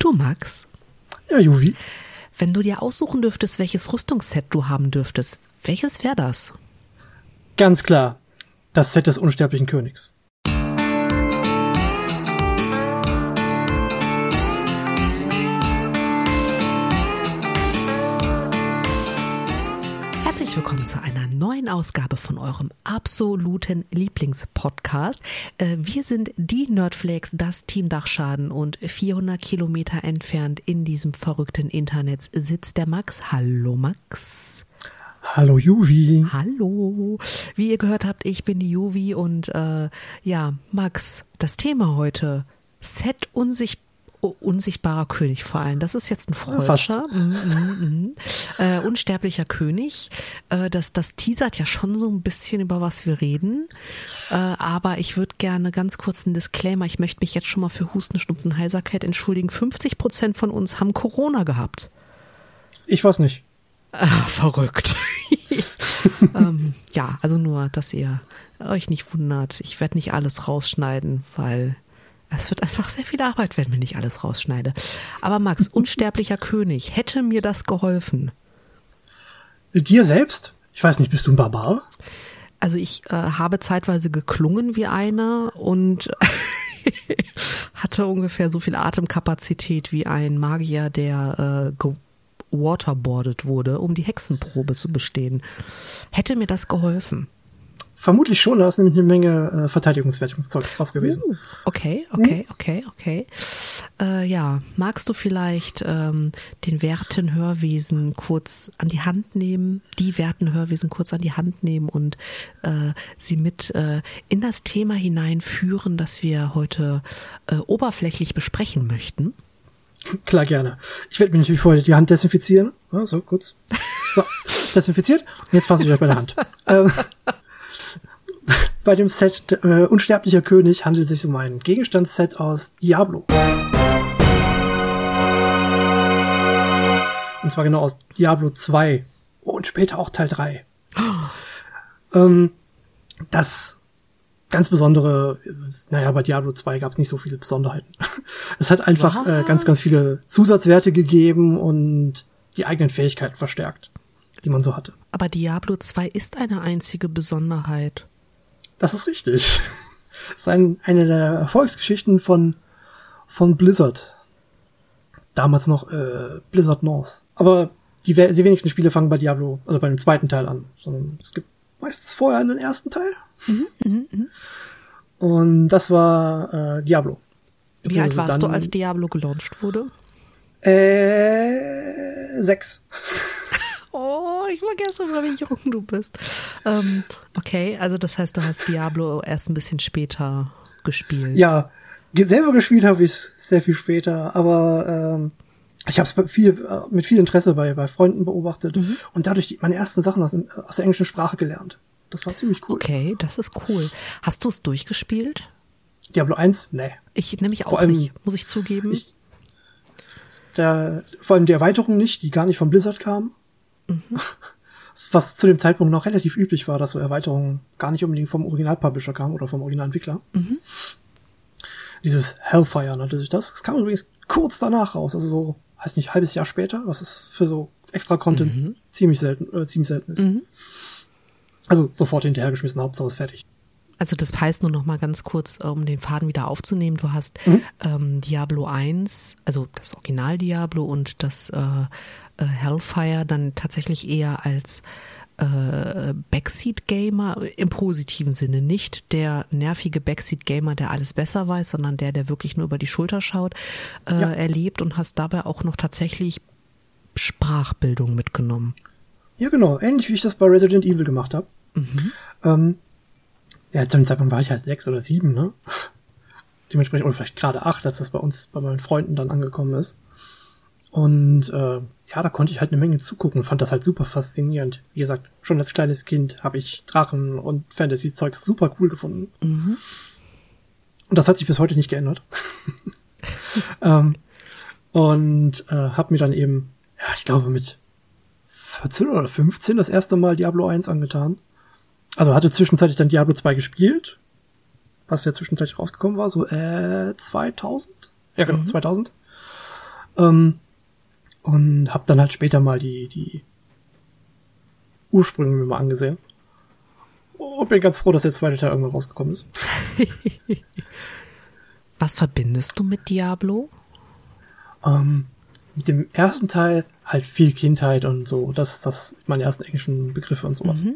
Du Max? Ja, Juvi. Wenn du dir aussuchen dürftest, welches Rüstungsset du haben dürftest, welches wäre das? Ganz klar. Das Set des unsterblichen Königs. Herzlich willkommen zu einer neuen Ausgabe von eurem absoluten Lieblingspodcast. Äh, wir sind die Nerdflakes, das Team Dachschaden und 400 Kilometer entfernt in diesem verrückten Internet sitzt der Max. Hallo Max. Hallo Juvi. Hallo. Wie ihr gehört habt, ich bin die Juvi und äh, ja, Max, das Thema heute, Set unsichtbar unsichtbarer König vor allem. Das ist jetzt ein Freudscher. Ja, mm, mm, mm. Äh, unsterblicher König. Äh, das, das teasert ja schon so ein bisschen, über was wir reden. Äh, aber ich würde gerne ganz kurz einen Disclaimer. Ich möchte mich jetzt schon mal für Husten, Schnupfen, Heiserkeit entschuldigen. 50 Prozent von uns haben Corona gehabt. Ich weiß nicht. Ah, verrückt. ähm, ja, also nur, dass ihr euch nicht wundert. Ich werde nicht alles rausschneiden, weil es wird einfach sehr viel Arbeit, wenn ich nicht alles rausschneide. Aber Max, unsterblicher König, hätte mir das geholfen? Dir selbst? Ich weiß nicht, bist du ein Barbar? Also ich äh, habe zeitweise geklungen wie einer und hatte ungefähr so viel Atemkapazität wie ein Magier, der äh, waterboardet wurde, um die Hexenprobe zu bestehen. Hätte mir das geholfen? Vermutlich schon, da ist nämlich eine Menge äh, Verteidigungswertungszeugs drauf gewesen. Uh, okay, okay, okay, okay. Äh, ja, magst du vielleicht ähm, den Wertenhörwesen kurz an die Hand nehmen, die Wertenhörwesen kurz an die Hand nehmen und äh, sie mit äh, in das Thema hineinführen, das wir heute äh, oberflächlich besprechen möchten? Klar, gerne. Ich werde mir natürlich vorher die Hand desinfizieren. Ja, so, kurz. So, desinfiziert. Jetzt fasse ich euch bei der Hand. ähm, bei dem Set äh, Unsterblicher König handelt es sich um ein Gegenstandsset aus Diablo. Und zwar genau aus Diablo 2 und später auch Teil 3. Oh. Ähm, das ganz besondere, naja, bei Diablo 2 gab es nicht so viele Besonderheiten. es hat einfach äh, ganz, ganz viele Zusatzwerte gegeben und die eigenen Fähigkeiten verstärkt, die man so hatte. Aber Diablo 2 ist eine einzige Besonderheit. Das ist richtig. Das ist ein, eine der Erfolgsgeschichten von, von Blizzard. Damals noch äh, Blizzard North. Aber die, die wenigsten Spiele fangen bei Diablo, also bei dem zweiten Teil an, sondern es gibt meistens vorher einen ersten Teil. Mhm, mh, mh. Und das war äh, Diablo. Wie alt warst dann, du, als Diablo gelauncht wurde? Äh, sechs. Oh, ich vergesse immer, wie jung du bist. Ähm, okay, also das heißt, du hast Diablo erst ein bisschen später gespielt. Ja, selber gespielt habe ich es sehr viel später, aber ähm, ich habe es viel, äh, mit viel Interesse bei, bei Freunden beobachtet mhm. und dadurch meine ersten Sachen aus, aus der englischen Sprache gelernt. Das war ziemlich cool. Okay, das ist cool. Hast du es durchgespielt? Diablo 1? Nee. Ich nämlich auch allem, nicht, muss ich zugeben. Ich, der, vor allem die Erweiterung nicht, die gar nicht von Blizzard kam. Mhm. Was zu dem Zeitpunkt noch relativ üblich war, dass so Erweiterungen gar nicht unbedingt vom Originalpublisher kamen oder vom Originalentwickler. Mhm. Dieses Hellfire nannte sich das. Es kam übrigens kurz danach raus, also so, heißt nicht, halbes Jahr später, was ist für so extra Content mhm. ziemlich selten, äh, ziemlich selten ist. Mhm. Also sofort hinterhergeschmissen, Hauptsache ist fertig. Also das heißt nur noch mal ganz kurz, um den Faden wieder aufzunehmen, du hast mhm. ähm, Diablo 1, also das Original Diablo und das äh, äh, Hellfire dann tatsächlich eher als äh, Backseat-Gamer im positiven Sinne. Nicht der nervige Backseat-Gamer, der alles besser weiß, sondern der, der wirklich nur über die Schulter schaut, äh, ja. erlebt und hast dabei auch noch tatsächlich Sprachbildung mitgenommen. Ja, genau. Ähnlich wie ich das bei Resident Evil gemacht habe. Mhm. Ähm, ja, zum Zeitpunkt war ich halt sechs oder sieben, ne? Dementsprechend, oder vielleicht gerade acht, als das bei uns, bei meinen Freunden dann angekommen ist. Und äh, ja, da konnte ich halt eine Menge zugucken und fand das halt super faszinierend. Wie gesagt, schon als kleines Kind habe ich Drachen und Fantasy-Zeug super cool gefunden. Mhm. Und das hat sich bis heute nicht geändert. ähm, und äh, habe mir dann eben, ja, ich glaube mit 14 oder 15 das erste Mal Diablo 1 angetan. Also hatte zwischenzeitlich dann Diablo 2 gespielt, was ja zwischenzeitlich rausgekommen war, so äh, 2000. Ja, genau, mhm. 2000. Ähm, und habe dann halt später mal die, die Ursprünge mir mal angesehen. Und bin ganz froh, dass der zweite Teil irgendwann rausgekommen ist. Was verbindest du mit Diablo? Ähm, mit dem ersten Teil halt viel Kindheit und so. Das, das meine ersten englischen Begriffe und sowas. Mhm.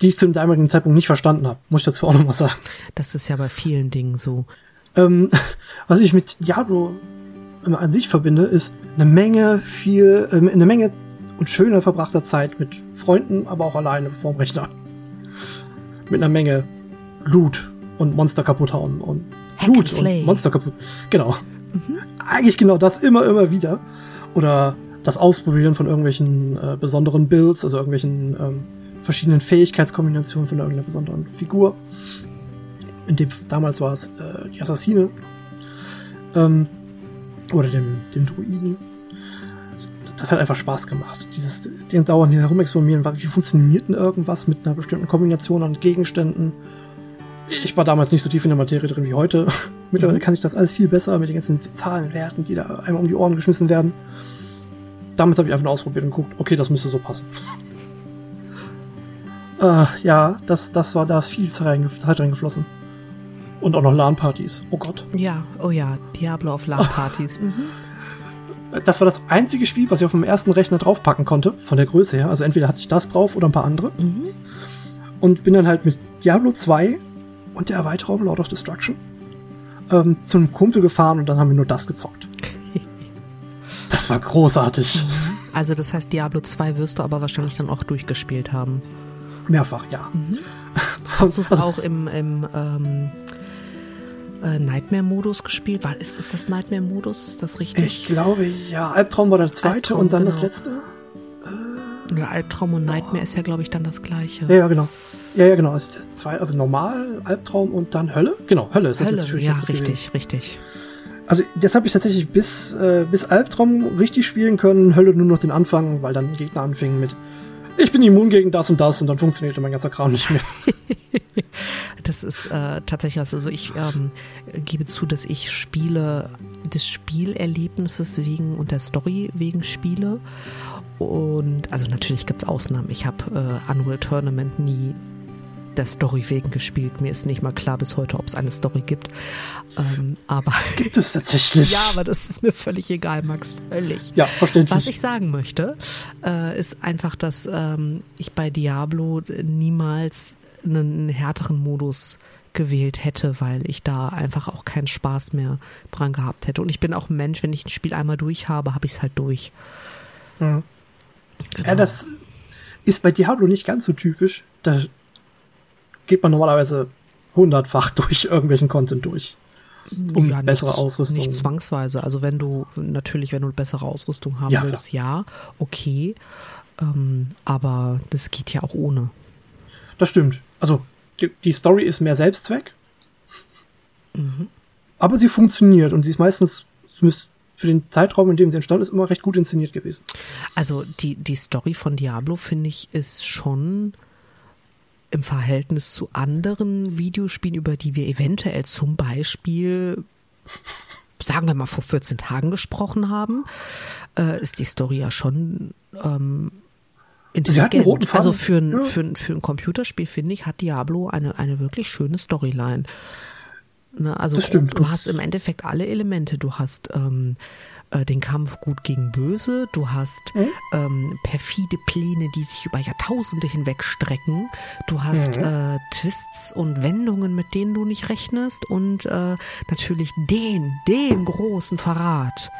Die ich zu dem damaligen Zeitpunkt nicht verstanden habe, muss ich dazu auch nochmal sagen. Das ist ja bei vielen Dingen so. Ähm, was ich mit Diablo an sich verbinde, ist eine Menge viel, äh, eine Menge und schöne verbrachter Zeit mit Freunden, aber auch alleine vorm Rechner. Mit einer Menge Loot und Monster kaputt hauen und Hack Loot und Monster kaputt. Genau. Mhm. Eigentlich genau das immer, immer wieder. Oder das Ausprobieren von irgendwelchen äh, besonderen Builds, also irgendwelchen ähm, verschiedenen Fähigkeitskombinationen von irgendeiner besonderen Figur. In dem damals war es äh, die Assassine. Ähm, oder dem, dem Druiden. Das hat einfach Spaß gemacht. Dieses den dauernd hier herumexperimentieren, wie funktioniert denn irgendwas mit einer bestimmten Kombination an Gegenständen. Ich war damals nicht so tief in der Materie drin wie heute. Mittlerweile mhm. kann ich das alles viel besser mit den ganzen Zahlenwerten, die da einmal um die Ohren geschmissen werden. Damals habe ich einfach nur ausprobiert und geguckt, okay, das müsste so passen. Äh, ja, das, das war, da ist viel Zeit reingeflossen. Und auch noch LAN-Partys. Oh Gott. Ja, oh ja, Diablo auf LAN-Partys. Mhm. Das war das einzige Spiel, was ich auf dem ersten Rechner draufpacken konnte, von der Größe her. Also entweder hatte ich das drauf oder ein paar andere. Mhm. Und bin dann halt mit Diablo 2 und der Erweiterung Lord of Destruction ähm, zu einem Kumpel gefahren und dann haben wir nur das gezockt. das war großartig. Mhm. Also das heißt, Diablo 2 wirst du aber wahrscheinlich dann auch durchgespielt haben. Mehrfach, ja. Mhm. Hast du es also, auch im, im ähm, äh, Nightmare-Modus gespielt? War, ist, ist das Nightmare-Modus? Ist das richtig? Ich glaube, ja. Albtraum war der zweite Albtraum, und dann genau. das letzte. Äh, ja, Albtraum und Nightmare oh. ist ja, glaube ich, dann das gleiche. Ja, ja, genau. Ja, ja, genau. Also, zwei, also normal, Albtraum und dann Hölle? Genau, Hölle ist das Hölle, jetzt Ja, richtig, richtig. Also das habe ich tatsächlich bis, äh, bis Albtraum richtig spielen können, Hölle nur noch den Anfang, weil dann Gegner anfingen mit ich bin immun gegen das und das und dann funktionierte mein ganzer Kram nicht mehr. das ist äh, tatsächlich, also ich ähm, gebe zu, dass ich Spiele des Spielerlebnisses wegen und der Story wegen spiele. Und also natürlich gibt es Ausnahmen. Ich habe äh, Annual Tournament nie der Story wegen gespielt. Mir ist nicht mal klar bis heute, ob es eine Story gibt. Ähm, aber gibt es tatsächlich? ja, aber das ist mir völlig egal, Max, völlig. Ja, verständlich. Was ich sagen möchte, äh, ist einfach, dass ähm, ich bei Diablo niemals einen härteren Modus gewählt hätte, weil ich da einfach auch keinen Spaß mehr dran gehabt hätte. Und ich bin auch ein Mensch, wenn ich ein Spiel einmal durch habe, habe ich es halt durch. Mhm. Genau. Ja, das ist bei Diablo nicht ganz so typisch. Da geht man normalerweise hundertfach durch irgendwelchen Content durch. Um ja, bessere nicht, Ausrüstung. Nicht zwangsweise. Also wenn du, natürlich, wenn du bessere Ausrüstung haben ja, willst, klar. ja, okay. Ähm, aber das geht ja auch ohne. Das stimmt. Also die Story ist mehr Selbstzweck. Mhm. Aber sie funktioniert und sie ist meistens, zumindest für den Zeitraum, in dem sie entstanden ist, immer recht gut inszeniert gewesen. Also die, die Story von Diablo, finde ich, ist schon im Verhältnis zu anderen Videospielen, über die wir eventuell zum Beispiel sagen wir mal vor 14 Tagen gesprochen haben, äh, ist die Story ja schon ähm, intelligent. Also für ein, ja. für, für ein Computerspiel, finde ich, hat Diablo eine, eine wirklich schöne Storyline. Ne, also du hast im Endeffekt alle Elemente. Du hast ähm, äh, den Kampf gut gegen böse, du hast mhm. ähm, perfide Pläne, die sich über Jahrtausende hinweg strecken, du hast mhm. äh, Twists und Wendungen, mit denen du nicht rechnest und äh, natürlich den, den großen Verrat.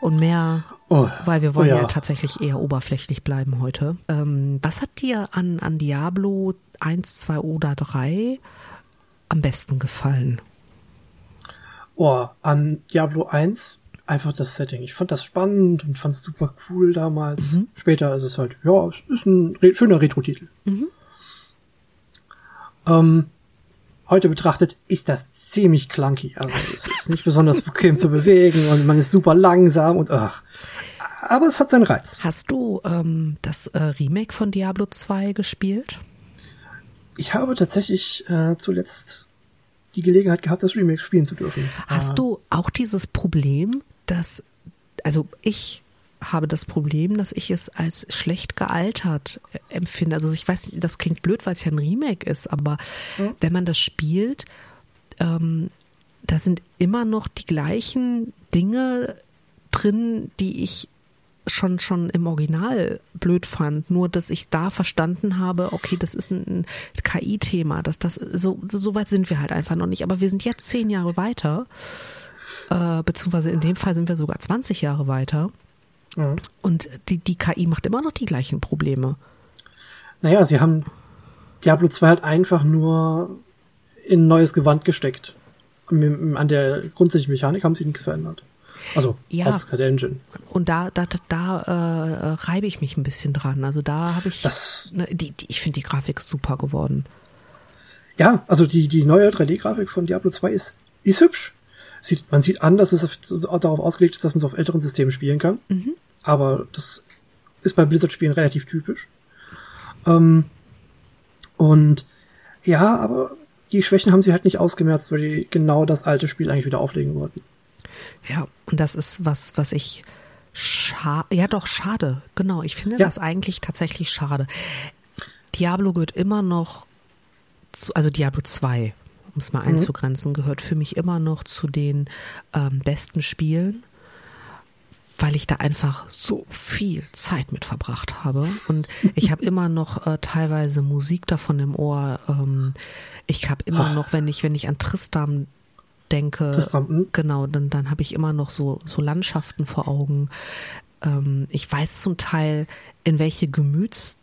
Und mehr, oh, weil wir wollen oh ja. ja. tatsächlich eher oberflächlich bleiben heute. Ähm, was hat dir an, an Diablo 1, 2 oder 3 am besten gefallen? Oh, an Diablo 1 einfach das Setting. Ich fand das spannend und fand es super cool damals. Mhm. Später ist es halt, ja, es ist ein re schöner Retro-Titel. Mhm. Ähm, heute betrachtet ist das ziemlich clunky. Also es ist nicht besonders bequem zu bewegen und man ist super langsam und ach. Aber es hat seinen Reiz. Hast du ähm, das äh, Remake von Diablo 2 gespielt? Ich habe tatsächlich äh, zuletzt die Gelegenheit gehabt, das Remake spielen zu dürfen. Hast äh, du auch dieses Problem, dass also ich habe das Problem, dass ich es als schlecht gealtert äh, empfinde. Also ich weiß, das klingt blöd, weil es ja ein Remake ist, aber mhm. wenn man das spielt, ähm, da sind immer noch die gleichen Dinge drin, die ich schon schon im Original blöd fand, nur dass ich da verstanden habe, okay, das ist ein KI-Thema, dass das so so weit sind wir halt einfach noch nicht, aber wir sind jetzt zehn Jahre weiter, äh, beziehungsweise in dem Fall sind wir sogar 20 Jahre weiter mhm. und die die KI macht immer noch die gleichen Probleme. Naja, sie haben Diablo 2 halt einfach nur in ein neues Gewand gesteckt. An der grundsätzlichen Mechanik haben sie nichts verändert. Also ja, aus der Engine. Und da, da, da äh, reibe ich mich ein bisschen dran. Also da habe ich, das, ne, die, die, ich finde die Grafik super geworden. Ja, also die, die neue 3D-Grafik von Diablo 2 ist, ist hübsch. Sieht, man sieht an, dass es auf, darauf ausgelegt ist, dass man es auf älteren Systemen spielen kann. Mhm. Aber das ist bei Blizzard-Spielen relativ typisch. Ähm, und ja, aber die Schwächen haben sie halt nicht ausgemerzt, weil die genau das alte Spiel eigentlich wieder auflegen wollten. Ja, und das ist was, was ich scha ja doch schade. Genau, ich finde ja. das eigentlich tatsächlich schade. Diablo gehört immer noch zu, also Diablo 2, um es mal mhm. einzugrenzen, gehört für mich immer noch zu den ähm, besten Spielen, weil ich da einfach so viel Zeit mit verbracht habe. Und ich habe immer noch äh, teilweise Musik davon im Ohr. Ähm, ich habe immer noch, wenn ich, wenn ich an Tristan denke, Tristan, genau, dann, dann habe ich immer noch so, so Landschaften vor Augen. Ähm, ich weiß zum Teil, in welche Gemüts,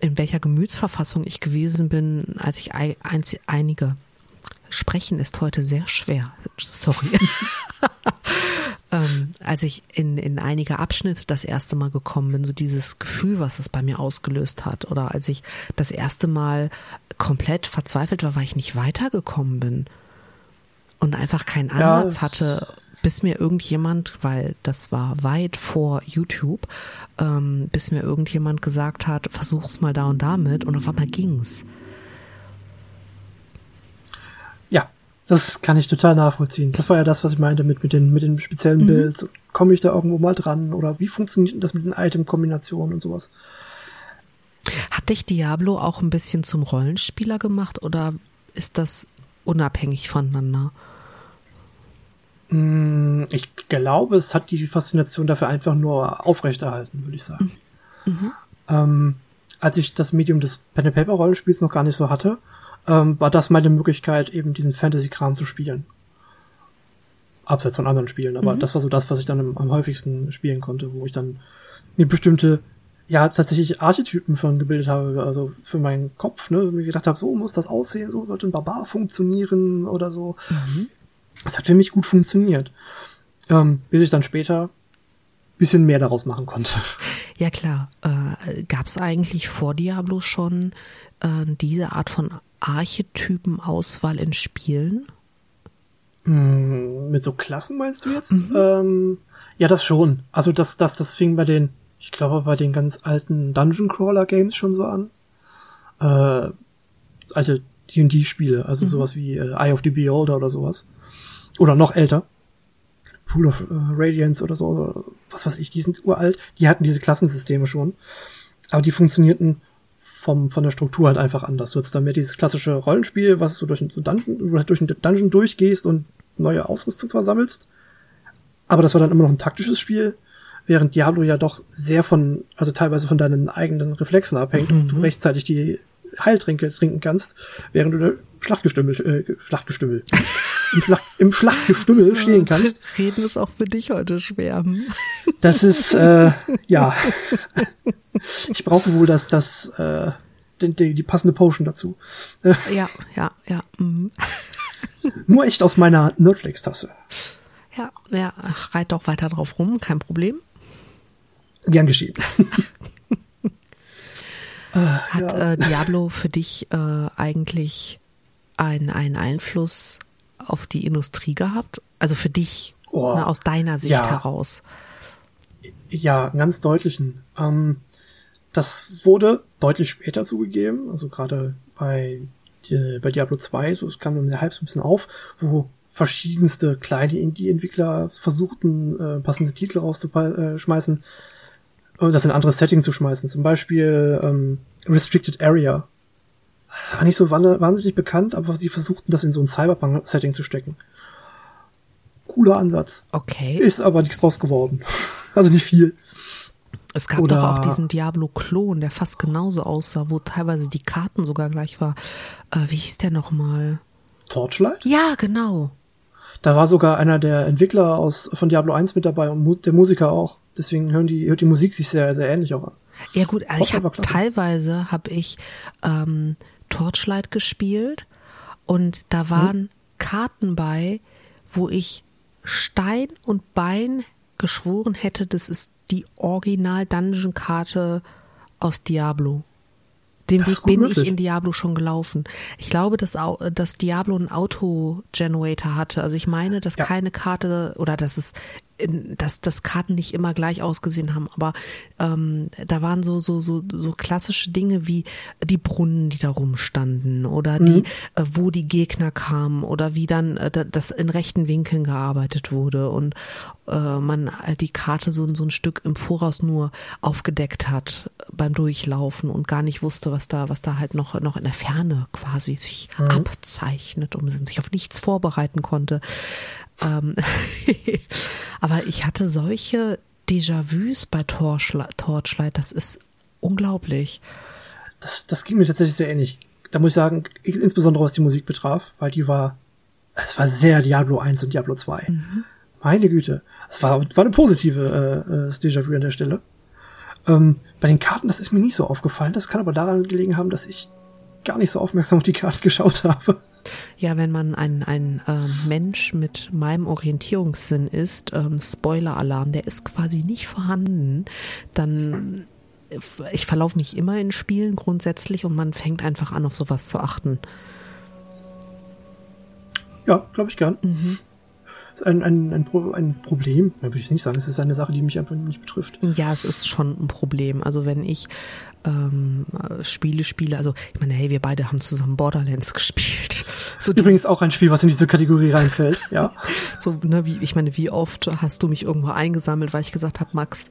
in welcher Gemütsverfassung ich gewesen bin, als ich ein, einige Sprechen ist heute sehr schwer. Sorry. ähm, als ich in, in einige Abschnitte das erste Mal gekommen bin, so dieses Gefühl, was es bei mir ausgelöst hat, oder als ich das erste Mal komplett verzweifelt war, weil ich nicht weitergekommen bin und einfach keinen Ansatz ja, hatte, bis mir irgendjemand, weil das war weit vor YouTube, ähm, bis mir irgendjemand gesagt hat, versuch's mal da und damit und auf einmal ging's. Ja, das kann ich total nachvollziehen. Das war ja das, was ich meinte mit, mit, den, mit den speziellen mhm. Builds. Komme ich da irgendwo mal dran? Oder wie funktioniert das mit den Item-Kombinationen und sowas? Hat dich Diablo auch ein bisschen zum Rollenspieler gemacht oder ist das unabhängig voneinander? Mm, ich glaube, es hat die Faszination dafür einfach nur aufrechterhalten, würde ich sagen. Mhm. Ähm, als ich das Medium des Pen-and-Paper-Rollenspiels noch gar nicht so hatte, ähm, war das meine Möglichkeit, eben diesen Fantasy-Kram zu spielen. Abseits von anderen Spielen, aber mhm. das war so das, was ich dann am, am häufigsten spielen konnte, wo ich dann mir bestimmte ja tatsächlich Archetypen von gebildet habe, also für meinen Kopf, ne, mir gedacht habe, so muss das aussehen, so sollte ein Barbar funktionieren oder so. Mhm. Das hat für mich gut funktioniert. Ähm, bis ich dann später bisschen mehr daraus machen konnte. Ja klar. Äh, Gab es eigentlich vor Diablo schon äh, diese Art von Archetypen-Auswahl in Spielen? Mm, mit so Klassen meinst du jetzt? Mhm. Ähm, ja, das schon. Also das, das, das fing bei den, ich glaube, bei den ganz alten Dungeon Crawler Games schon so an. Äh, alte D&D-Spiele, also mhm. sowas wie äh, Eye of the Beholder oder sowas. Oder noch älter. Pool of uh, Radiance oder so, oder was weiß ich, die sind uralt, die hatten diese Klassensysteme schon. Aber die funktionierten vom, von der Struktur halt einfach anders. Du hast dann mehr dieses klassische Rollenspiel, was du durch ein, so Dungeon, durch ein Dungeon durchgehst und neue Ausrüstung zwar sammelst. Aber das war dann immer noch ein taktisches Spiel, während Diablo ja doch sehr von, also teilweise von deinen eigenen Reflexen abhängt mhm. und du rechtzeitig die Heiltränke trinken kannst, während du Schlachtgestümmel, äh, Schlachtgestümmel, im, Schlacht, im Schlachtgestümmel stehen kannst. Reden ist auch für dich heute schwer. Das ist, äh, ja. Ich brauche wohl das, das, äh, die, die, passende Potion dazu. Ja, ja, ja. Mhm. Nur echt aus meiner Nerdflix-Tasse. Ja, ja, reit doch weiter drauf rum, kein Problem. Gern geschehen. Hat ja. äh, Diablo für dich äh, eigentlich einen Einfluss auf die Industrie gehabt? Also für dich, oh, ne, aus deiner Sicht ja. heraus? Ja, einen ganz deutlichen. Ähm, das wurde deutlich später zugegeben, also gerade bei, die, bei Diablo 2, so es kam mir halb so ein bisschen auf, wo verschiedenste kleine Indie-Entwickler versuchten, äh, passende Titel rauszuschmeißen und das in andere Settings zu schmeißen. Zum Beispiel ähm, Restricted Area. Nicht so wahnsinnig bekannt, aber sie versuchten, das in so ein Cyberpunk-Setting zu stecken. Cooler Ansatz. Okay. Ist aber nichts draus geworden. Also nicht viel. Es gab Oder doch auch diesen Diablo-Klon, der fast genauso aussah, wo teilweise die Karten sogar gleich war. Äh, wie hieß der nochmal? Torchlight? Ja, genau. Da war sogar einer der Entwickler aus, von Diablo 1 mit dabei und mu der Musiker auch. Deswegen hören die, hört die Musik sich sehr, sehr ähnlich auch an. Ja gut, also ich hab, teilweise habe ich ähm, Torchlight gespielt und da waren hm. Karten bei, wo ich Stein und Bein geschworen hätte, das ist die Original-Dungeon-Karte aus Diablo. Den Weg bin möglich. ich in Diablo schon gelaufen. Ich glaube, dass, dass Diablo einen Auto-Generator hatte. Also ich meine, dass ja. keine Karte oder dass es dass das Karten nicht immer gleich ausgesehen haben, aber ähm, da waren so so so so klassische Dinge wie die Brunnen, die da rumstanden oder mhm. die, äh, wo die Gegner kamen oder wie dann äh, das in rechten Winkeln gearbeitet wurde und äh, man halt die Karte so so ein Stück im Voraus nur aufgedeckt hat beim Durchlaufen und gar nicht wusste, was da was da halt noch noch in der Ferne quasi sich mhm. abzeichnet und sich auf nichts vorbereiten konnte. Ähm, aber ich hatte solche Déjà-vus bei Torchlight, das ist unglaublich. Das, das ging mir tatsächlich sehr ähnlich. Da muss ich sagen, insbesondere was die Musik betraf, weil die war, es war sehr Diablo 1 und Diablo 2. Mhm. Meine Güte. Es war, war eine positive äh, äh, Déjà-vu an der Stelle. Ähm, bei den Karten, das ist mir nicht so aufgefallen. Das kann aber daran gelegen haben, dass ich gar nicht so aufmerksam auf die Karte geschaut habe. Ja, wenn man ein, ein äh, Mensch mit meinem Orientierungssinn ist, ähm, Spoiler-Alarm, der ist quasi nicht vorhanden, dann äh, ich verlaufe mich immer in Spielen grundsätzlich und man fängt einfach an, auf sowas zu achten. Ja, glaube ich gern. Mhm ist ein, ein, ein, Pro ein Problem, würde ich nicht sagen. Es ist eine Sache, die mich einfach nicht betrifft. Ja, es ist schon ein Problem. Also wenn ich ähm, Spiele spiele, also ich meine, hey, wir beide haben zusammen Borderlands gespielt. So Übrigens auch ein Spiel, was in diese Kategorie reinfällt, ja. so, ne, wie, ich meine, wie oft hast du mich irgendwo eingesammelt, weil ich gesagt habe, Max,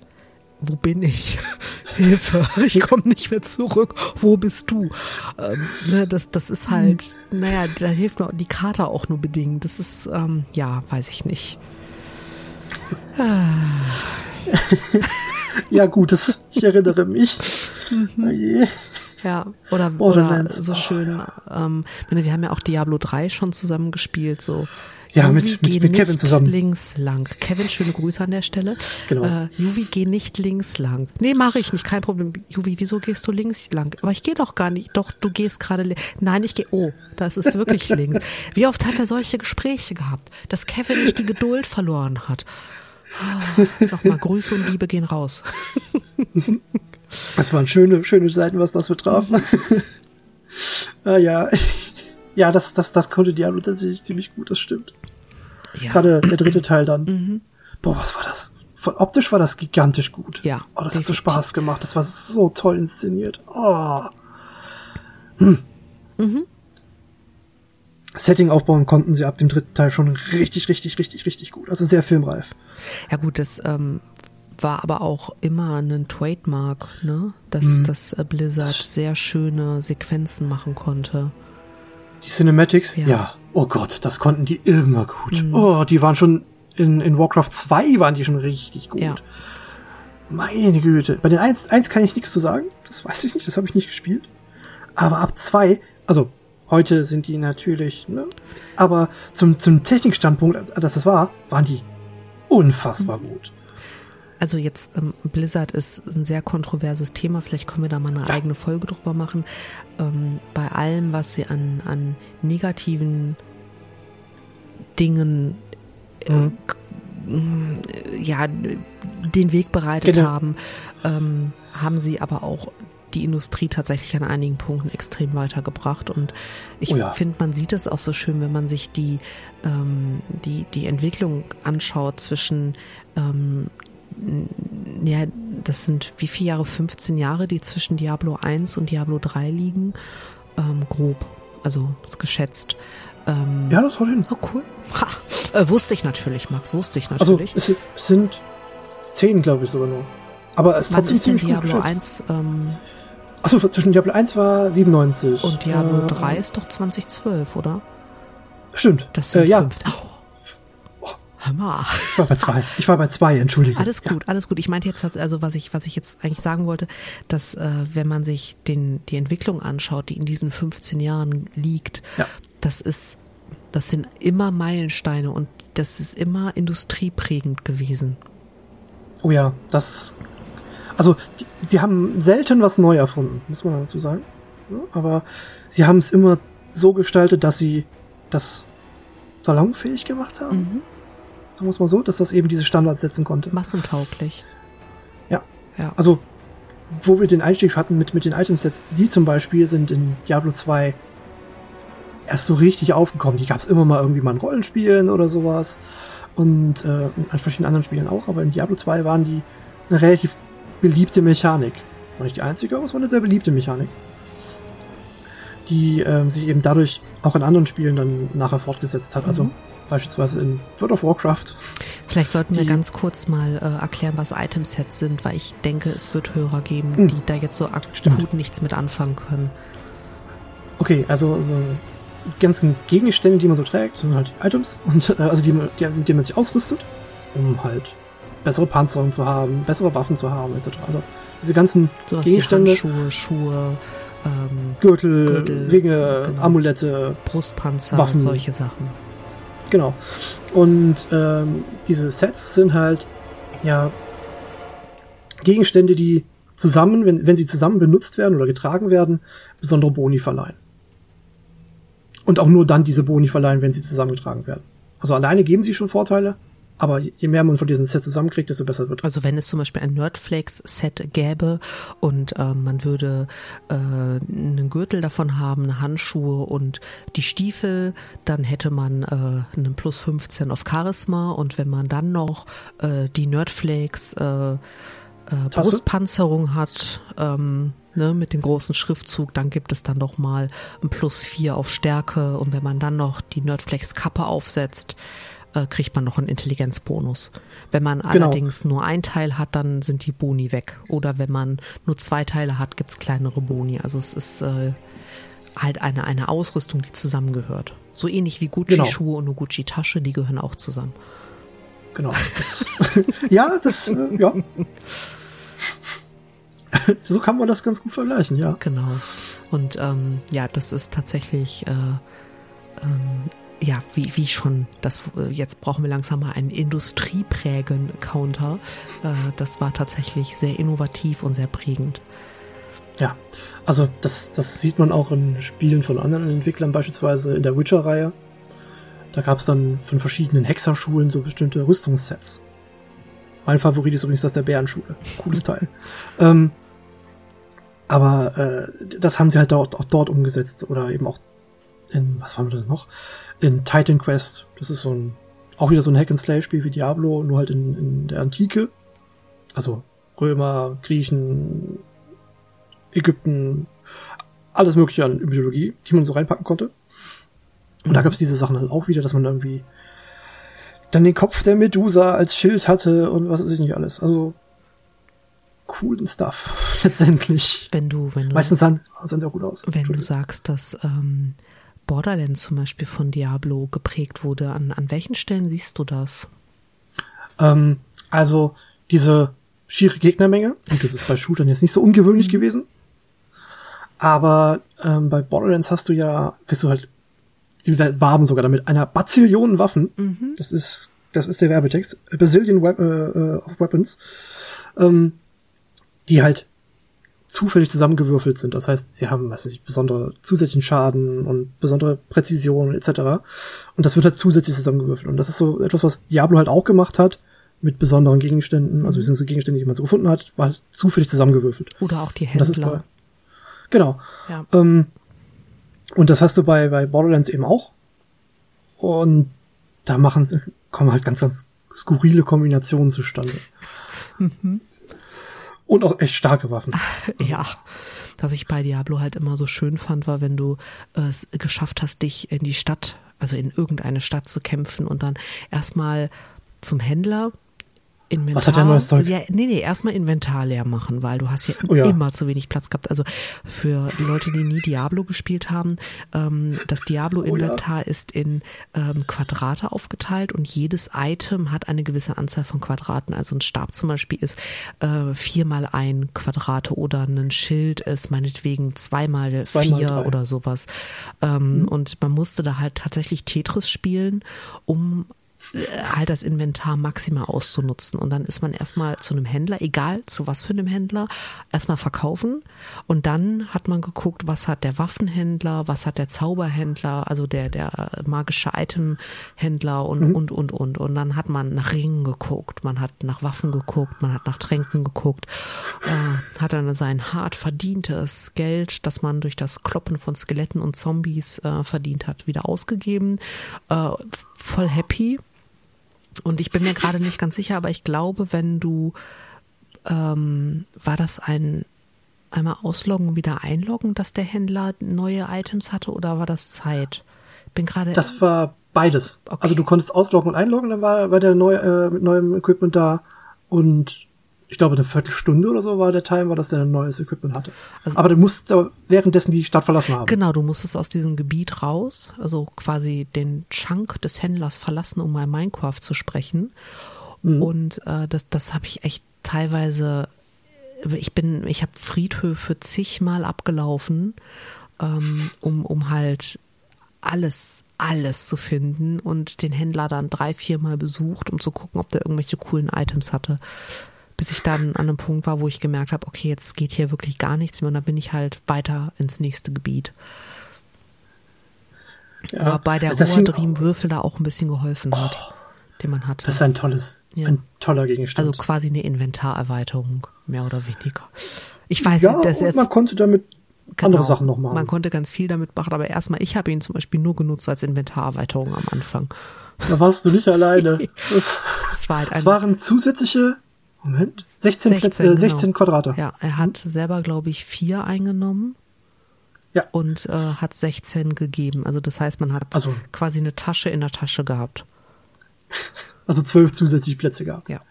wo bin ich? Hilfe, ich komme nicht mehr zurück. Wo bist du? Ähm, ne, das, das ist halt, naja, da hilft nur die Karte auch nur bedingt. Das ist, ähm, ja, weiß ich nicht. ja, gut, das, ich erinnere mich. Mhm. Ja, oder, oder so schön, ähm, wir haben ja auch Diablo 3 schon zusammen gespielt, so ja, Juvi, mit, mit, mit Kevin zusammen. links lang. Kevin, schöne Grüße an der Stelle. Genau. Äh, Juvi, geh nicht links lang. Nee, mache ich nicht, kein Problem. Juvi, wieso gehst du links lang? Aber ich gehe doch gar nicht. Doch, du gehst gerade links. Nein, ich gehe. Oh, das ist wirklich links. Wie oft hat er solche Gespräche gehabt, dass Kevin nicht die Geduld verloren hat? Oh, Nochmal, Grüße und Liebe gehen raus. Das waren schöne, schöne Seiten, was das betraf. ah, ja. Ja, das, das, das konnte Diablo tatsächlich ziemlich gut, das stimmt. Ja. Gerade der dritte Teil dann. Mhm. Boah, was war das? Von optisch war das gigantisch gut. Ja. Oh, das definitiv. hat so Spaß gemacht. Das war so toll inszeniert. Oh. Hm. Mhm. Setting aufbauen konnten sie ab dem dritten Teil schon richtig, richtig, richtig, richtig gut. Also sehr filmreif. Ja gut, das ähm, war aber auch immer ein Trademark, ne? Dass, mhm. dass äh, Blizzard sehr schöne Sequenzen machen konnte. Die Cinematics? Ja. ja. Oh Gott, das konnten die immer gut. Mhm. Oh, die waren schon in, in Warcraft 2 waren die schon richtig gut. Ja. Meine Güte. Bei den 1, 1 kann ich nichts zu sagen. Das weiß ich nicht, das habe ich nicht gespielt. Aber ab 2, also heute sind die natürlich, ne? Aber zum, zum Technikstandpunkt, dass das war, waren die unfassbar mhm. gut. Also jetzt ähm, Blizzard ist ein sehr kontroverses Thema. Vielleicht können wir da mal eine ja. eigene Folge drüber machen. Ähm, bei allem, was sie an, an negativen Dingen äh, mhm. ja den Weg bereitet genau. haben, ähm, haben sie aber auch die Industrie tatsächlich an einigen Punkten extrem weitergebracht. Und ich oh ja. finde, man sieht es auch so schön, wenn man sich die, ähm, die, die Entwicklung anschaut zwischen ähm, ja, das sind wie viele Jahre? 15 Jahre, die zwischen Diablo 1 und Diablo 3 liegen. Ähm, grob, also ist geschätzt. Ähm, ja, das haut hin. Oh, cool. Ha, äh, wusste ich natürlich, Max, wusste ich also, natürlich. Also, es sind zehn, glaube ich, sogar nur. Aber es ist trotzdem ist ziemlich Diablo gut 1, ähm, Achso, zwischen Diablo 1 war 97. Und Diablo äh, 3 ist doch 2012, oder? Stimmt. Das sind äh, ja. Oh. Hammer. Ich war bei zwei. Ich war bei zwei, entschuldige. Alles gut, ja. alles gut. Ich meinte jetzt, also was ich, was ich jetzt eigentlich sagen wollte, dass äh, wenn man sich den, die Entwicklung anschaut, die in diesen 15 Jahren liegt, ja. das ist, das sind immer Meilensteine und das ist immer industrieprägend gewesen. Oh ja, das, also die, sie haben selten was neu erfunden, muss man dazu sagen. Aber sie haben es immer so gestaltet, dass sie das salonfähig gemacht haben. Mhm sagen wir es mal so, dass das eben diese Standards setzen konnte. Massentauglich. Ja. ja. Also, wo wir den Einstieg hatten mit, mit den Itemsets, die zum Beispiel sind in Diablo 2 erst so richtig aufgekommen. Die gab es immer mal irgendwie mal in Rollenspielen oder sowas. Und äh, in verschiedenen anderen Spielen auch, aber in Diablo 2 waren die eine relativ beliebte Mechanik. War nicht die einzige, aber es war eine sehr beliebte Mechanik. Die äh, sich eben dadurch auch in anderen Spielen dann nachher fortgesetzt hat. Also mhm. Also beispielsweise in World of Warcraft. Vielleicht sollten wir ganz kurz mal äh, erklären, was Itemsets sind, weil ich denke, es wird Hörer geben, hm. die da jetzt so akut Stimmt. nichts mit anfangen können. Okay, also so ganzen Gegenstände, die man so trägt, sind halt Items und äh, also die, die, mit denen man sich ausrüstet, um halt bessere Panzerung zu haben, bessere Waffen zu haben, etc. Also diese ganzen so Gegenstände. Schuhe, Schuhe, ähm, Gürtel, Gürtel, Ringe, genau. Amulette, Brustpanzer, Waffen, solche Sachen. Genau. Und ähm, diese Sets sind halt, ja, Gegenstände, die zusammen, wenn, wenn sie zusammen benutzt werden oder getragen werden, besondere Boni verleihen. Und auch nur dann diese Boni verleihen, wenn sie zusammengetragen werden. Also alleine geben sie schon Vorteile, aber je mehr man von diesen Sets zusammenkriegt, desto besser wird. Also wenn es zum Beispiel ein Nerdflakes-Set gäbe und äh, man würde äh, einen Gürtel davon haben, Handschuhe und die Stiefel, dann hätte man äh, einen Plus 15 auf Charisma. Und wenn man dann noch äh, die Nerdflakes äh, äh, Brustpanzerung hat, ähm, ne, mit dem großen Schriftzug, dann gibt es dann noch mal ein Plus 4 auf Stärke. Und wenn man dann noch die Nerdflex Kappe aufsetzt, äh, kriegt man noch einen Intelligenzbonus. Wenn man genau. allerdings nur ein Teil hat, dann sind die Boni weg. Oder wenn man nur zwei Teile hat, gibt's kleinere Boni. Also es ist äh, halt eine, eine Ausrüstung, die zusammengehört. So ähnlich wie Gucci-Schuhe genau. und eine Gucci-Tasche, die gehören auch zusammen. Genau. Das, ja, das, äh, ja. so kann man das ganz gut vergleichen, ja. Genau. Und ähm, ja, das ist tatsächlich äh, ähm, ja, wie, wie schon, das, äh, jetzt brauchen wir langsam mal einen Industrieprägen-Counter. Äh, das war tatsächlich sehr innovativ und sehr prägend. Ja, also das, das sieht man auch in Spielen von anderen Entwicklern, beispielsweise in der Witcher-Reihe. Da gab es dann von verschiedenen Hexerschulen so bestimmte Rüstungssets. Mein Favorit ist übrigens das der Bärenschule. Cooles Teil. ähm, aber äh, das haben sie halt dort, auch dort umgesetzt oder eben auch in, was war das noch? In Titan Quest. Das ist so ein, auch wieder so ein Hack-and-Slay-Spiel wie Diablo, nur halt in, in der Antike. Also Römer, Griechen, Ägypten, alles mögliche an Mythologie, die man so reinpacken konnte. Und da gab es diese Sachen halt auch wieder, dass man irgendwie dann den Kopf der Medusa als Schild hatte und was weiß ich nicht alles. Also coolen Stuff letztendlich. Wenn du, wenn du meistens sahen, sahen sie auch gut aus. Wenn du sagst, dass ähm, Borderlands zum Beispiel von Diablo geprägt wurde. An, an welchen Stellen siehst du das? Ähm, also diese schiere Gegnermenge, und das ist bei Shootern jetzt nicht so ungewöhnlich mhm. gewesen, aber ähm, bei Borderlands hast du ja, kriegst du halt, die warben sogar damit, einer Bazillion Waffen. Mhm. Das ist, das ist der Werbetext. A Bazillion Wep äh, äh, Weapons. Ähm, die halt zufällig zusammengewürfelt sind. Das heißt, sie haben, weiß nicht, besondere zusätzlichen Schaden und besondere Präzision etc. Und das wird halt zusätzlich zusammengewürfelt. Und das ist so etwas, was Diablo halt auch gemacht hat mit besonderen Gegenständen, also beziehungsweise Gegenstände, die man so gefunden hat, war halt zufällig zusammengewürfelt. Oder auch die Händler. das ist bei, genau. Ja. Ähm, und das hast du bei, bei Borderlands eben auch. Und da machen sie, kommen halt ganz, ganz skurrile Kombinationen zustande. Mhm. Und auch echt starke Waffen. Ja. Was ich bei Diablo halt immer so schön fand, war, wenn du es geschafft hast, dich in die Stadt also in irgendeine Stadt zu kämpfen und dann erstmal zum Händler Inventar. Was hat der neues Zeug? Ja, nee, nee, erstmal Inventar leer machen, weil du hast ja, Oh ja. immer zu wenig Platz gehabt. Also für die Leute, die nie Diablo gespielt haben, ähm, das Diablo-Inventar ist in ähm, Quadrate aufgeteilt und jedes Item hat eine gewisse Anzahl von Quadraten. Also ein Stab zum Beispiel ist äh, viermal ein Quadrate oder ein Schild ist meinetwegen zweimal Zweimal vier drei. oder sowas. Ähm, Und man musste da halt tatsächlich Tetris spielen, um äh, halt das Inventar maximal auszunutzen. Und dann ist man erstmal zu einem Händler, egal zu was für einem Händler, erstmal verkaufen. Und dann hat man geguckt, was hat der Waffenhändler, was hat der Zauberhändler, also der, der magische Itemhändler und, und, und, und. Und dann hat man nach Ringen geguckt, man hat nach Waffen geguckt, man hat nach Tränken geguckt, äh, hat dann sein hart verdientes Geld, das man durch das Kloppen von Skeletten und Zombies äh, verdient hat, wieder ausgegeben. Äh, voll happy. Und ich bin mir gerade nicht ganz sicher, aber ich glaube, wenn du, ähm, war das ein einmal ausloggen und wieder einloggen, dass der Händler neue Items hatte oder war das Zeit? Bin gerade. Das war beides. Okay. Also du konntest ausloggen und einloggen, dann war, war der neu, äh, mit neuem Equipment da und ich glaube eine Viertelstunde oder so war der Timer, dass der ein neues Equipment hatte. Also- aber du musst währenddessen die Stadt verlassen haben. Genau, du musstest aus diesem Gebiet raus, also quasi den Chunk des Händlers verlassen, um mal Minecraft zu sprechen. Und äh, das, das habe ich echt teilweise. Ich bin, ich habe Friedhöfe zigmal abgelaufen, ähm, um, um halt alles, alles zu finden und den Händler dann drei, viermal besucht, um zu gucken, ob der irgendwelche coolen Items hatte. Bis ich dann an einem Punkt war, wo ich gemerkt habe, okay, jetzt geht hier wirklich gar nichts mehr und dann bin ich halt weiter ins nächste Gebiet. Ja. Aber bei der Also Ruhr-Dream-Würfel da auch ein bisschen geholfen hat, den man hatte. Das ist ein tolles, Ja. ein toller Gegenstand. Also quasi eine Inventarerweiterung, mehr oder weniger. Ich weiß ja, nicht, das und man konnte damit andere Sachen noch machen. Man konnte ganz viel damit machen, aber erstmal, ich habe ihn zum Beispiel nur genutzt als Inventarerweiterung am Anfang. da warst du nicht alleine. Das, Es war halt es waren zusätzliche, Moment, 16, 16, Plätze, äh, 16 genau. Quadrate. Ja, er hat selber, glaube ich, vier eingenommen Ja. und äh, hat 16 gegeben. Also das heißt, man hat Also- quasi eine Tasche in der Tasche gehabt. Also zwölf zusätzliche Plätze gehabt. Ja.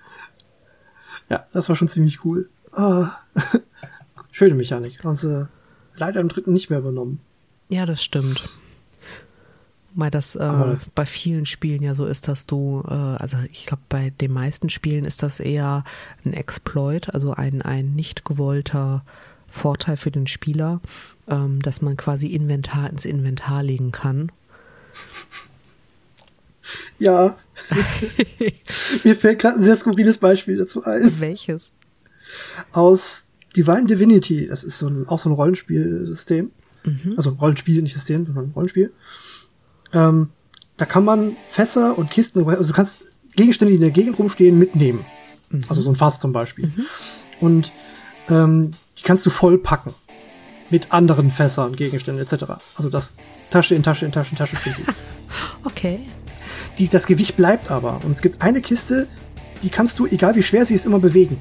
Ja, das war schon ziemlich cool. Ah. Schöne Mechanik. Sie leider im dritten nicht mehr übernommen. Ja, das stimmt. Weil das, äh, bei vielen Spielen ja so ist, dass du, äh, also ich glaube, bei den meisten Spielen ist das eher ein Exploit, also ein, ein nicht gewollter Vorteil für den Spieler, ähm, dass man quasi Inventar ins Inventar legen kann. Ja. Mir fällt gerade ein sehr skurriles Beispiel dazu ein. Welches? Aus Divine Divinity. Das ist so ein, auch so ein Rollenspielsystem. Also Rollenspiel, nicht System, sondern Rollenspiel. Ähm, da kann man Fässer und Kisten, also du kannst Gegenstände, die in der Gegend rumstehen, mitnehmen. Also so ein Fass zum Beispiel. Und ähm, die kannst du vollpacken. Mit anderen Fässern, Gegenständen etc. Also das Tasche in Tasche in Tasche in Tasche Prinzip. Okay. Die, das Gewicht bleibt aber. Und es gibt eine Kiste, die kannst du, egal wie schwer sie ist, immer bewegen.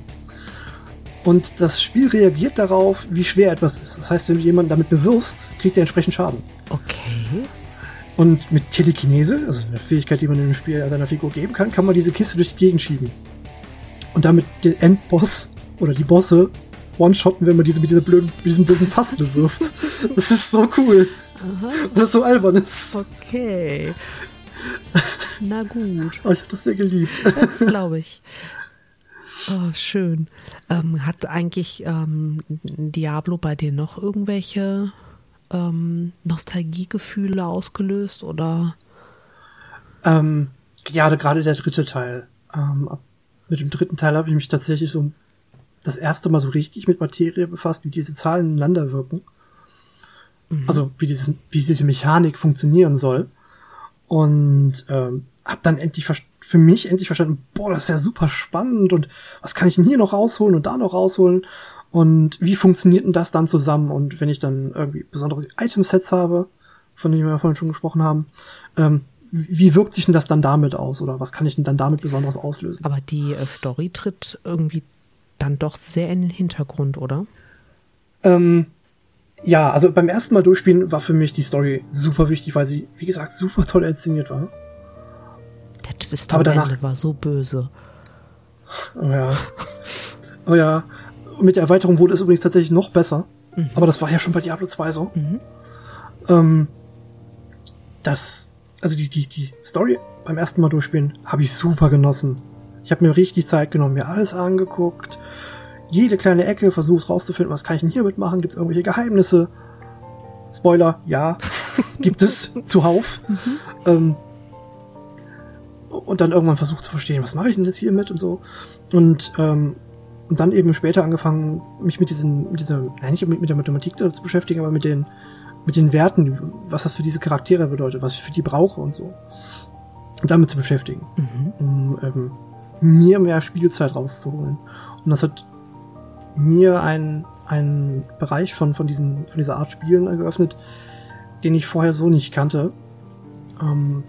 Und das Spiel reagiert darauf, wie schwer etwas ist. Das heißt, wenn du jemanden damit bewirfst, kriegt er entsprechend Schaden. Okay. Und mit Telekinese, also eine Fähigkeit, die man im Spiel seiner Figur geben kann, kann man diese Kiste durch die Gegend schieben. Und damit den Endboss oder die Bosse one-shotten, wenn man diese mit, dieser blöden, mit diesem bösen Fass bewirft. Das ist so cool. Und das so albern ist. Okay. Na gut. Oh, ich habe das sehr geliebt. Das glaube ich. Oh, schön. Ähm, hat eigentlich ähm, Diablo bei dir noch irgendwelche ähm, Nostalgiegefühle ausgelöst oder? Ähm, ja, gerade der dritte Teil. Ähm, mit dem dritten Teil habe ich mich tatsächlich so das erste Mal so richtig mit Materie befasst, wie diese Zahlen ineinander wirken. Also wie, dieses, wie diese Mechanik funktionieren soll. Und ähm, habe dann endlich für mich endlich verstanden, boah, das ist ja super spannend und was kann ich denn hier noch rausholen und da noch rausholen und wie funktioniert denn das dann zusammen? Und wenn ich dann irgendwie besondere Itemsets habe, von denen wir vorhin schon gesprochen haben, ähm, wie wirkt sich denn das dann damit aus oder was kann ich denn dann damit Besonderes auslösen? Aber die äh, Story tritt irgendwie dann doch sehr in den Hintergrund, oder? Ähm, ja, also beim ersten Mal durchspielen war für mich die Story super wichtig, weil sie, wie gesagt, super toll inszeniert war. Der Twist Aber danach, Ende war so böse. Oh ja. Oh ja. Und mit der Erweiterung wurde es übrigens tatsächlich noch besser. Mhm. Aber das war ja schon bei Diablo 2 so. Mhm. Ähm, das, also die, die, die Story beim ersten Mal durchspielen habe ich super genossen. Ich habe mir richtig Zeit genommen, mir alles angeguckt, jede kleine Ecke versucht rauszufinden, was kann ich denn hier mitmachen? Gibt es irgendwelche Geheimnisse? Spoiler, ja, gibt es zuhauf. Mhm. Ähm, und dann irgendwann versucht zu verstehen, was mache ich denn jetzt hier mit und so. Und, ähm, und dann eben später angefangen, mich mit diesen, mit dieser, nein, nicht mit, der Mathematik zu beschäftigen, aber mit den, mit den Werten, was das für diese Charaktere bedeutet, was ich für die brauche und so. Und damit zu beschäftigen. Mhm. Um ähm, mir mehr Spielzeit rauszuholen. Und das hat mir einen, einen Bereich von, von, diesen, von dieser Art Spielen geöffnet, den ich vorher so nicht kannte. Ähm,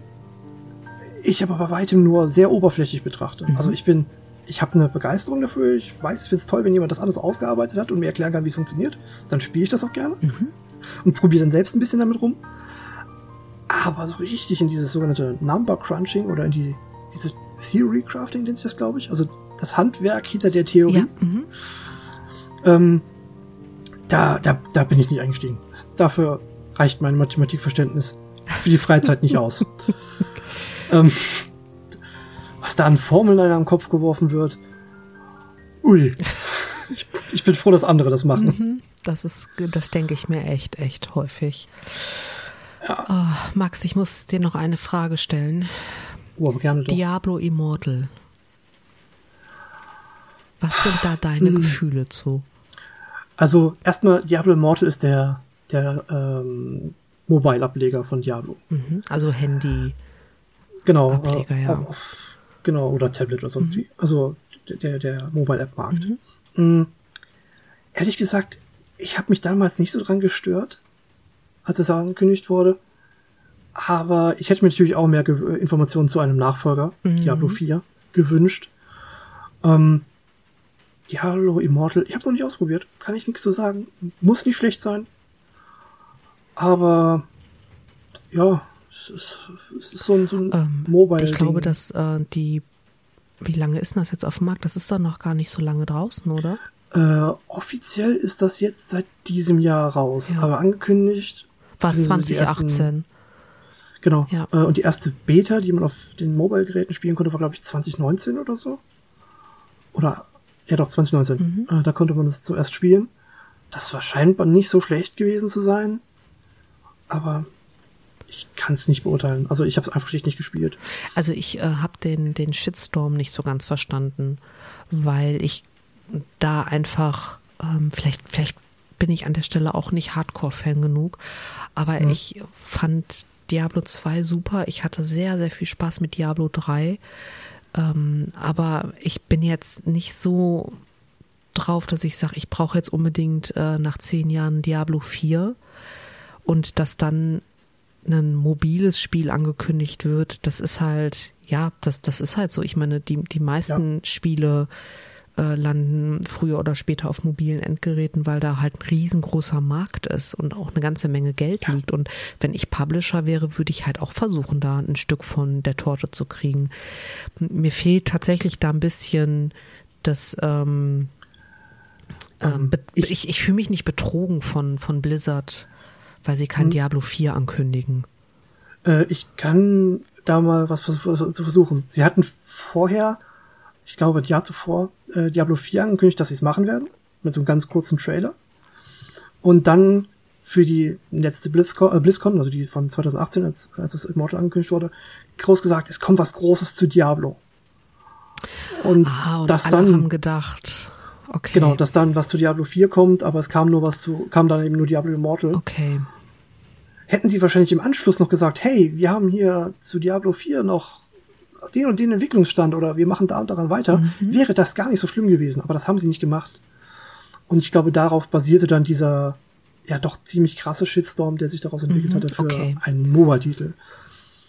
ich aber bei weitem nur sehr oberflächlich betrachte. Mhm. Also ich bin, ich habe eine Begeisterung dafür. Ich weiß, finde es toll, wenn jemand das alles ausgearbeitet hat und mir erklären kann, wie es funktioniert. Dann spiele ich das auch gerne mhm. und probiere dann selbst ein bisschen damit rum. Aber so richtig in dieses sogenannte Number Crunching oder in die diese Theory Crafting nennt sich das, glaube ich. Also das Handwerk hinter der Theorie. Ja. Mhm. Ähm, da, da, da bin ich nicht eingestiegen. Dafür reicht mein Mathematikverständnis für die Freizeit nicht aus. ähm, was da an Formeln einem am Kopf geworfen wird. Ui. Ich, ich, bin froh, dass andere das machen. Mhm, das ist, das denke ich mir echt, echt häufig. Ja. Oh, Max, ich muss dir noch eine Frage stellen. Oh, gerne doch. Diablo Immortal. Was sind da deine hm. Gefühle zu? Also erstmal, Diablo Immortal ist der, der ähm, Mobile-Ableger von Diablo. Mhm, also Handy. Genau. Ableger, äh, ja. Auf, genau, oder Tablet oder sonst mhm. wie. Also der, der Mobile-App-Markt. Mhm. Mhm. Ehrlich gesagt, ich habe mich damals nicht so dran gestört, als es angekündigt wurde. Aber ich hätte mir natürlich auch mehr Ge Informationen zu einem Nachfolger, mhm. Diablo 4, gewünscht. Ähm, Diablo Immortal, ich habe es noch nicht ausprobiert, kann ich nichts zu sagen. Muss nicht schlecht sein. Aber ja, es ist, es so ein, so ein ähm, Mobile. Ich glaube, dass äh, die, wie lange ist das jetzt auf dem Markt? Das ist doch noch gar nicht so lange draußen, oder? Äh, offiziell ist das jetzt seit diesem Jahr raus, ja. aber angekündigt. Was 2018? Ersten, genau. Ja. Äh, und die erste Beta, die man auf den Mobile-Geräten spielen konnte, war glaube ich 2019 oder so. Oder ja, doch, 2019. Mhm. Äh, da konnte man das zuerst spielen. Das war scheinbar nicht so schlecht gewesen zu sein. Aber ich kann es nicht beurteilen. Also ich habe es einfach schlicht nicht gespielt. Also ich äh, habe den, den Shitstorm nicht so ganz verstanden, weil ich da einfach, ähm, vielleicht, vielleicht bin ich an der Stelle auch nicht Hardcore-Fan genug, aber mhm. ich fand Diablo 2 super. Ich hatte sehr, sehr viel Spaß mit Diablo 3. Ähm, aber ich bin jetzt nicht so drauf, dass ich sage, ich brauche jetzt unbedingt äh, nach zehn Jahren Diablo 4 und dass dann ein mobiles Spiel angekündigt wird, das ist halt, ja, das, das ist halt so. Ich meine, die, die meisten ja. Spiele äh, landen früher oder später auf mobilen Endgeräten, weil da halt ein riesengroßer Markt ist und auch eine ganze Menge Geld ja. liegt. Und wenn ich Publisher wäre, würde ich halt auch versuchen, da ein Stück von der Torte zu kriegen. Mir fehlt tatsächlich da ein bisschen das, ähm, ähm, ich, ich, ich fühle mich nicht betrogen von, von Blizzard, weil sie kein hm. Diablo 4 ankündigen. Äh, ich kann da mal was zu versuchen. Sie hatten vorher ich glaube, ein Jahr zuvor äh, Diablo 4 angekündigt, dass sie es machen werden. Mit so einem ganz kurzen Trailer. Und dann für die letzte BlizzCon, äh, BlizzCon also die von 2018, als, als das Immortal angekündigt wurde, groß gesagt, es kommt was Großes zu Diablo. Und, ah, und das alle dann haben gedacht, okay. Genau, dass dann was zu Diablo 4 kommt, aber es kam nur was zu, kam dann eben nur Diablo Immortal. Okay. Hätten sie wahrscheinlich im Anschluss noch gesagt, hey, wir haben hier zu Diablo 4 noch den und den Entwicklungsstand oder wir machen da und daran weiter, mhm. wäre das gar nicht so schlimm gewesen. Aber das haben sie nicht gemacht. Und ich glaube, darauf basierte dann dieser ja doch ziemlich krasse Shitstorm, der sich daraus entwickelt mhm, hatte für okay. einen MOBA-Titel.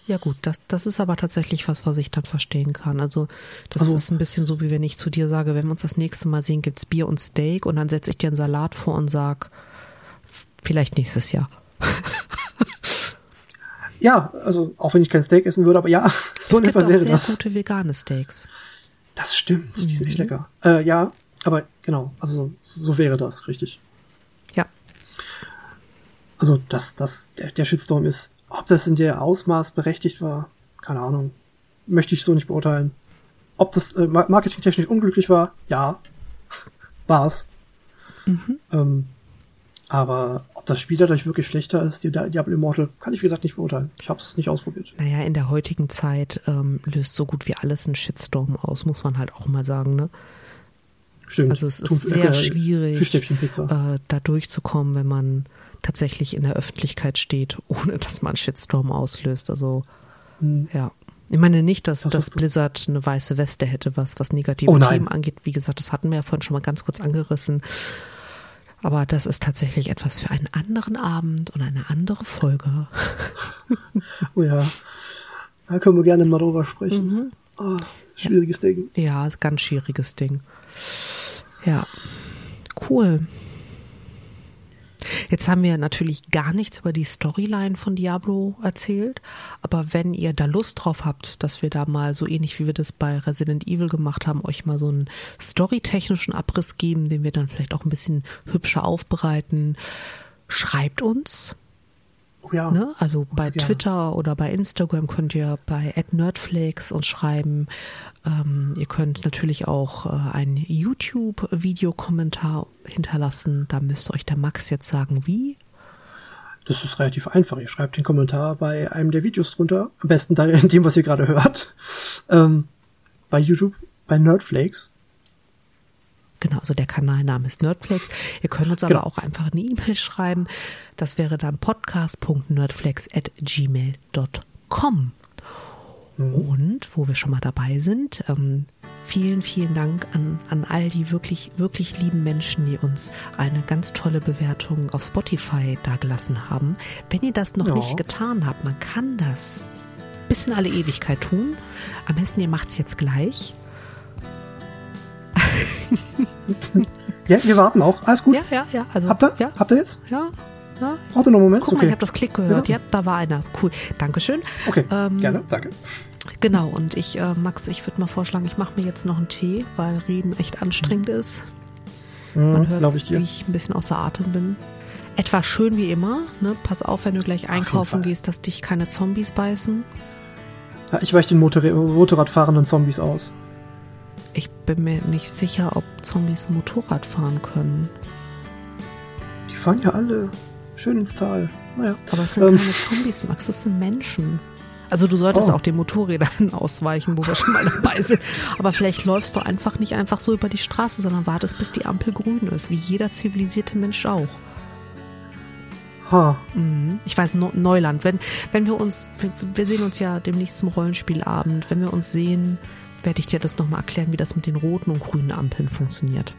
Ja gut, das, das ist aber tatsächlich was, was ich dann verstehen kann. Also das also, ist ein bisschen so, wie wenn ich zu dir sage, wenn wir uns das nächste Mal sehen, gibt's Bier und Steak und dann setze ich dir einen Salat vor und sag, Vielleicht nächstes Jahr. ja, also auch wenn ich kein Steak essen würde, aber ja, so es gibt auch sehr das. gute vegane Steaks. Das stimmt, die sind echt mhm. lecker. Äh, ja, aber genau, also so wäre das, richtig. Ja. Also, dass das, der, der Shitstorm ist, ob das in der Ausmaß berechtigt war, keine Ahnung. Möchte ich so nicht beurteilen. Ob das äh, marketingtechnisch unglücklich war, ja, war's. Mhm. Ähm, aber ob das Spiel dadurch wirklich schlechter ist, die Diablo Immortal, kann ich wie gesagt nicht beurteilen. Ich habe es nicht ausprobiert. Naja, in der heutigen Zeit ähm, löst so gut wie alles einen Shitstorm aus, muss man halt auch mal sagen, ne? Stimmt. Also es ist Tun, sehr äh, schwierig, äh, da durchzukommen, wenn man tatsächlich in der Öffentlichkeit steht, ohne dass man Shitstorm auslöst. Also hm. ja. Ich meine nicht, dass, das Blizzard eine weiße Weste hätte, was, was negative oh Themen angeht. Wie gesagt, das hatten wir ja vorhin schon mal ganz kurz angerissen. Aber das ist tatsächlich etwas für einen anderen Abend und eine andere Folge. oh ja. Da können wir gerne mal drüber sprechen. Mhm. Oh, schwieriges ja. Ding. Ja, ganz schwieriges Ding. Ja. Cool. Jetzt haben wir natürlich gar nichts über die Storyline von Diablo erzählt, aber wenn ihr da Lust drauf habt, dass wir da mal so ähnlich wie wir das bei Resident Evil gemacht haben, euch mal so einen storytechnischen Abriss geben, den wir dann vielleicht auch ein bisschen hübscher aufbereiten, schreibt uns. Oh ja, ne? Also bei Twitter oder bei Instagram könnt ihr bei @nerdflakes uns schreiben. Ähm, ihr könnt natürlich auch äh, einen YouTube-Videokommentar hinterlassen. Da müsste euch der Max jetzt sagen, wie. Das ist relativ einfach. Ihr schreibt den Kommentar bei einem der Videos drunter. Am besten da in dem, was ihr gerade hört. Ähm, bei YouTube, bei Nerdflakes. Genau, also der Kanalname ist Nerdflex. Ihr könnt uns aber genau. auch einfach eine E-Mail schreiben. Das wäre dann podcast.nerdflex.gmail.com. Und wo wir schon mal dabei sind, ähm, vielen, vielen Dank an, an all die wirklich, wirklich lieben Menschen, die uns eine ganz tolle Bewertung auf Spotify dagelassen haben. Wenn ihr das noch ja. nicht getan habt, man kann das bis in alle Ewigkeit tun. Am besten ihr macht es jetzt gleich. ja, wir warten auch. Alles gut? Ja, ja, ja. Also, habt ihr? Ja. Habt ihr jetzt? Ja. Ja. Warte noch einen Moment. Guck mal, okay. ich habe das Klick gehört. Ja. ja. da war einer. Cool. Dankeschön. Okay, ähm, gerne, danke. Genau, und ich, äh, Max, ich würde mal vorschlagen, ich mache mir jetzt noch einen Tee, weil Reden echt anstrengend mhm. ist. Man hört, wie ich ein bisschen außer Atem bin. Etwas schön wie immer. Ne? Pass auf, wenn du gleich einkaufen gehst, dass dich keine Zombies beißen. Ja, ich weiche den Motor Motorradfahrenden Zombies aus. Ich bin mir nicht sicher, ob Zombies Motorrad fahren können. Die fahren ja alle schön ins Tal. Naja. Aber es sind ähm. keine Zombies, Max, das sind Menschen. Also du solltest oh. auch den Motorrädern ausweichen, wo wir schon mal dabei sind. Aber vielleicht läufst du einfach nicht einfach so über die Straße, sondern wartest, bis die Ampel grün ist, wie jeder zivilisierte Mensch auch. Ha. Mhm. Ich weiß, Neuland. Wenn, wenn wir uns, wir, wir sehen uns ja demnächst zum Rollenspielabend, wenn wir uns sehen, werde ich dir das nochmal erklären, wie das mit den roten und grünen Ampeln funktioniert.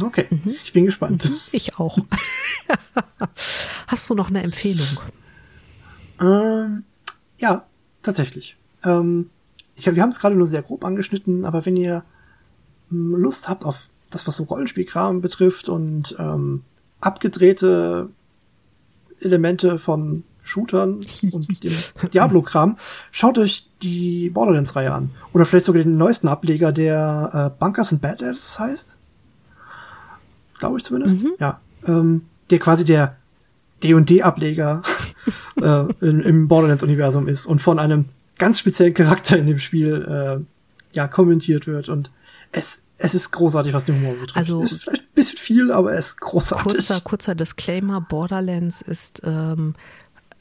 Okay, mhm. ich bin gespannt. Mhm. Ich auch. Hast du noch eine Empfehlung? Ähm, ja, tatsächlich. Ähm, ich hab, wir haben es gerade nur sehr grob angeschnitten, aber wenn ihr hm, Lust habt auf das, was so Rollenspielkram betrifft und ähm, abgedrehte Elemente von Shootern und dem Diablo-Kram, schaut euch die Borderlands-Reihe an. Oder vielleicht sogar den neuesten Ableger, der äh, Bunkers and Badass heißt. Glaube ich zumindest. Mhm. Ja. Ähm, der quasi der D&D-Ableger äh, im Borderlands-Universum ist und von einem ganz speziellen Charakter in dem Spiel äh, ja kommentiert wird und es es ist großartig, was den Humor betrifft. Also ist vielleicht ein bisschen viel, aber es ist großartig. Kurzer kurzer Disclaimer: Borderlands ist ähm,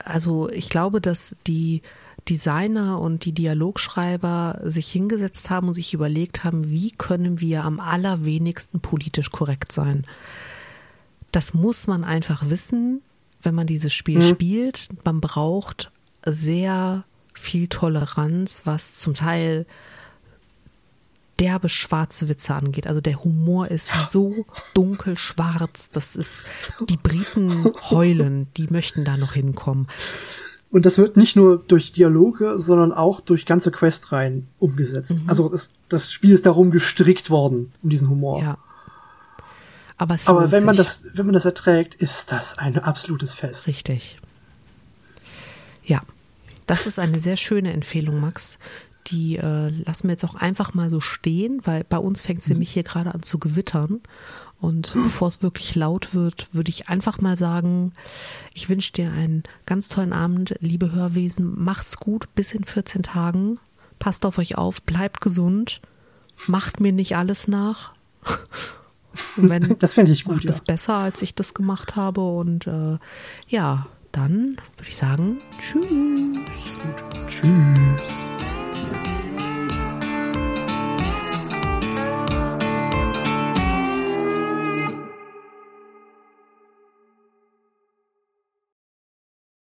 also ich glaube, dass die Designer und die Dialogschreiber sich hingesetzt haben und sich überlegt haben, wie können wir am allerwenigsten politisch korrekt sein. Das muss man einfach wissen, wenn man dieses Spiel mhm. spielt. Man braucht sehr viel Toleranz, was zum Teil derbe schwarze Witze angeht. Also der Humor ist so dunkelschwarz, das ist, die Briten heulen, die möchten da noch hinkommen. Und das wird nicht nur durch Dialoge, sondern auch durch ganze Questreihen umgesetzt. Mhm. Also das, das Spiel ist darum gestrickt worden, um diesen Humor. Ja. Aber, Aber wenn man das, wenn man das erträgt, ist das ein absolutes Fest. Richtig. Ja, das ist eine sehr schöne Empfehlung, Max. Die äh, lassen wir jetzt auch einfach mal so stehen, weil bei uns fängt es mhm. nämlich hier gerade an zu gewittern. Und bevor es wirklich laut wird, würde ich einfach mal sagen, ich wünsche dir einen ganz tollen Abend, liebe Hörwesen. Macht's gut, bis in 14 Tagen. Passt auf euch auf, bleibt gesund, macht mir nicht alles nach. Wenn, das finde ich gut. Macht ja. es besser, als ich das gemacht habe. Und äh, ja, dann würde ich sagen, tschüss. Tschüss.